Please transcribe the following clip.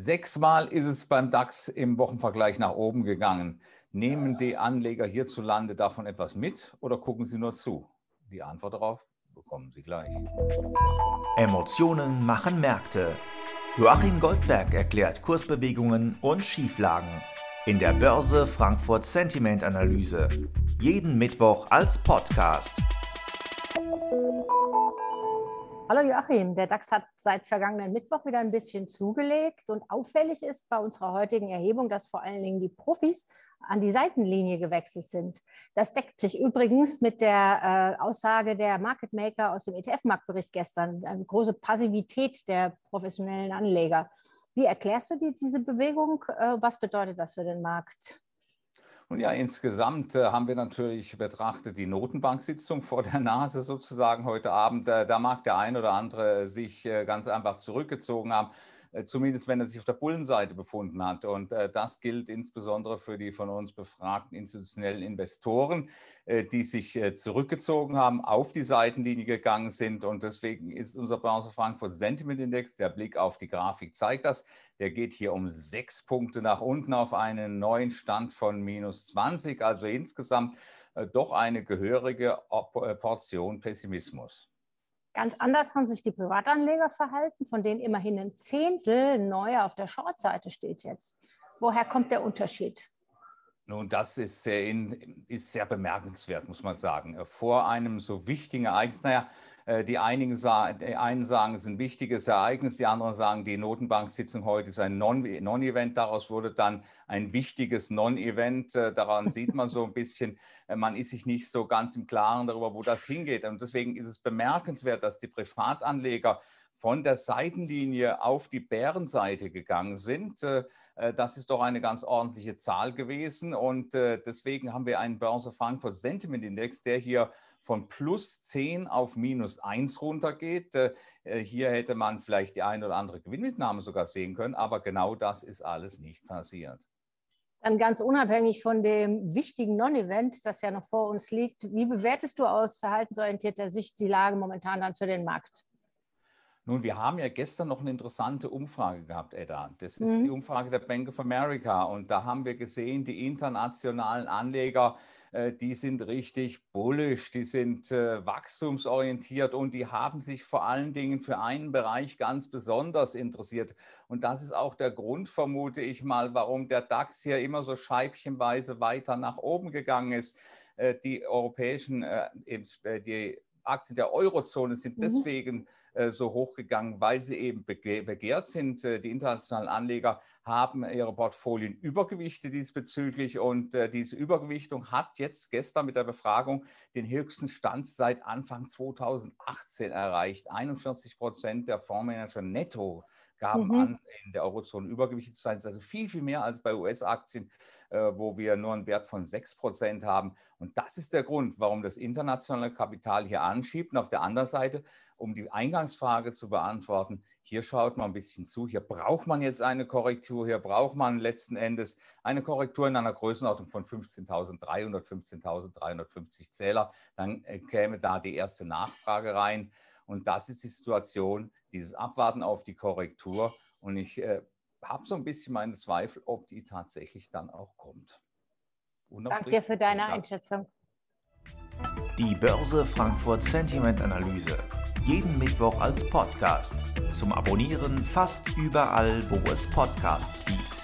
Sechsmal ist es beim DAX im Wochenvergleich nach oben gegangen. Nehmen die Anleger hierzulande davon etwas mit oder gucken sie nur zu? Die Antwort darauf bekommen Sie gleich. Emotionen machen Märkte. Joachim Goldberg erklärt Kursbewegungen und Schieflagen in der Börse Frankfurt Sentiment Analyse. Jeden Mittwoch als Podcast. Hallo Joachim, der DAX hat seit vergangenen Mittwoch wieder ein bisschen zugelegt und auffällig ist bei unserer heutigen Erhebung, dass vor allen Dingen die Profis an die Seitenlinie gewechselt sind. Das deckt sich übrigens mit der äh, Aussage der Market Maker aus dem ETF-Marktbericht gestern, eine große Passivität der professionellen Anleger. Wie erklärst du dir diese Bewegung? Äh, was bedeutet das für den Markt? Und ja, insgesamt äh, haben wir natürlich betrachtet die Notenbanksitzung vor der Nase sozusagen heute Abend. Äh, da mag der ein oder andere sich äh, ganz einfach zurückgezogen haben. Äh, zumindest wenn er sich auf der Bullenseite befunden hat. Und äh, das gilt insbesondere für die von uns befragten institutionellen Investoren, äh, die sich zurückgezogen haben, auf die Seitenlinie gegangen sind. Und deswegen ist unser Börse Frankfurt Sentiment Index, der Blick auf die Grafik zeigt das, der geht hier um sechs Punkte nach unten auf einen neuen Stand von minus 20. Also insgesamt doch eine gehörige Portion Pessimismus. Ganz anders haben sich die Privatanleger verhalten, von denen immerhin ein Zehntel neu auf der Shortseite steht jetzt. Woher kommt der Unterschied? Nun, das ist sehr, ist sehr bemerkenswert, muss man sagen. Vor einem so wichtigen Ereignis, naja, die, einigen sagen, die einen sagen, es ist ein wichtiges Ereignis, die anderen sagen, die Notenbanksitzung heute ist ein Non-Event. Daraus wurde dann ein wichtiges Non-Event. Äh, daran sieht man so ein bisschen, äh, man ist sich nicht so ganz im Klaren darüber, wo das hingeht. Und deswegen ist es bemerkenswert, dass die Privatanleger von der Seitenlinie auf die Bärenseite gegangen sind. Das ist doch eine ganz ordentliche Zahl gewesen. Und deswegen haben wir einen Börse Frankfurt Sentiment Index, der hier von plus 10 auf minus 1 runtergeht. Äh, äh, hier hätte man vielleicht die ein oder andere Gewinnmitnahme sogar sehen können, aber genau das ist alles nicht passiert. Dann ganz unabhängig von dem wichtigen Non-Event, das ja noch vor uns liegt, wie bewertest du aus verhaltensorientierter Sicht die Lage momentan dann für den Markt? Nun, wir haben ja gestern noch eine interessante Umfrage gehabt, Edda. Das ist mhm. die Umfrage der Bank of America. Und da haben wir gesehen, die internationalen Anleger äh, die sind richtig bullisch, die sind äh, wachstumsorientiert und die haben sich vor allen Dingen für einen Bereich ganz besonders interessiert. Und das ist auch der Grund, vermute ich mal, warum der DAX hier immer so scheibchenweise weiter nach oben gegangen ist. Äh, die europäischen, die Aktien der Eurozone sind mhm. deswegen äh, so hochgegangen, weil sie eben begehrt sind. Äh, die internationalen Anleger haben ihre Portfolien übergewichtet diesbezüglich und äh, diese Übergewichtung hat jetzt gestern mit der Befragung den höchsten Stand seit Anfang 2018 erreicht. 41 Prozent der Fondsmanager netto gaben mhm. an, in der Eurozone übergewichtet zu sein. Das ist also viel, viel mehr als bei US-Aktien, äh, wo wir nur einen Wert von 6 Prozent haben. Und das ist der Grund, warum das internationale Kapital hier anschiebt. Und auf der anderen Seite, um die Eingangsfrage zu beantworten, hier schaut man ein bisschen zu. Hier braucht man jetzt eine Korrektur. Hier braucht man letzten Endes eine Korrektur in einer Größenordnung von 15.300, 15.350 Zähler. Dann äh, käme da die erste Nachfrage rein. Und das ist die Situation, dieses Abwarten auf die Korrektur. Und ich äh, habe so ein bisschen meine Zweifel, ob die tatsächlich dann auch kommt. Danke dir für deine Einschätzung. Die Börse Frankfurt Sentiment Analyse. Jeden Mittwoch als Podcast. Zum Abonnieren fast überall, wo es Podcasts gibt.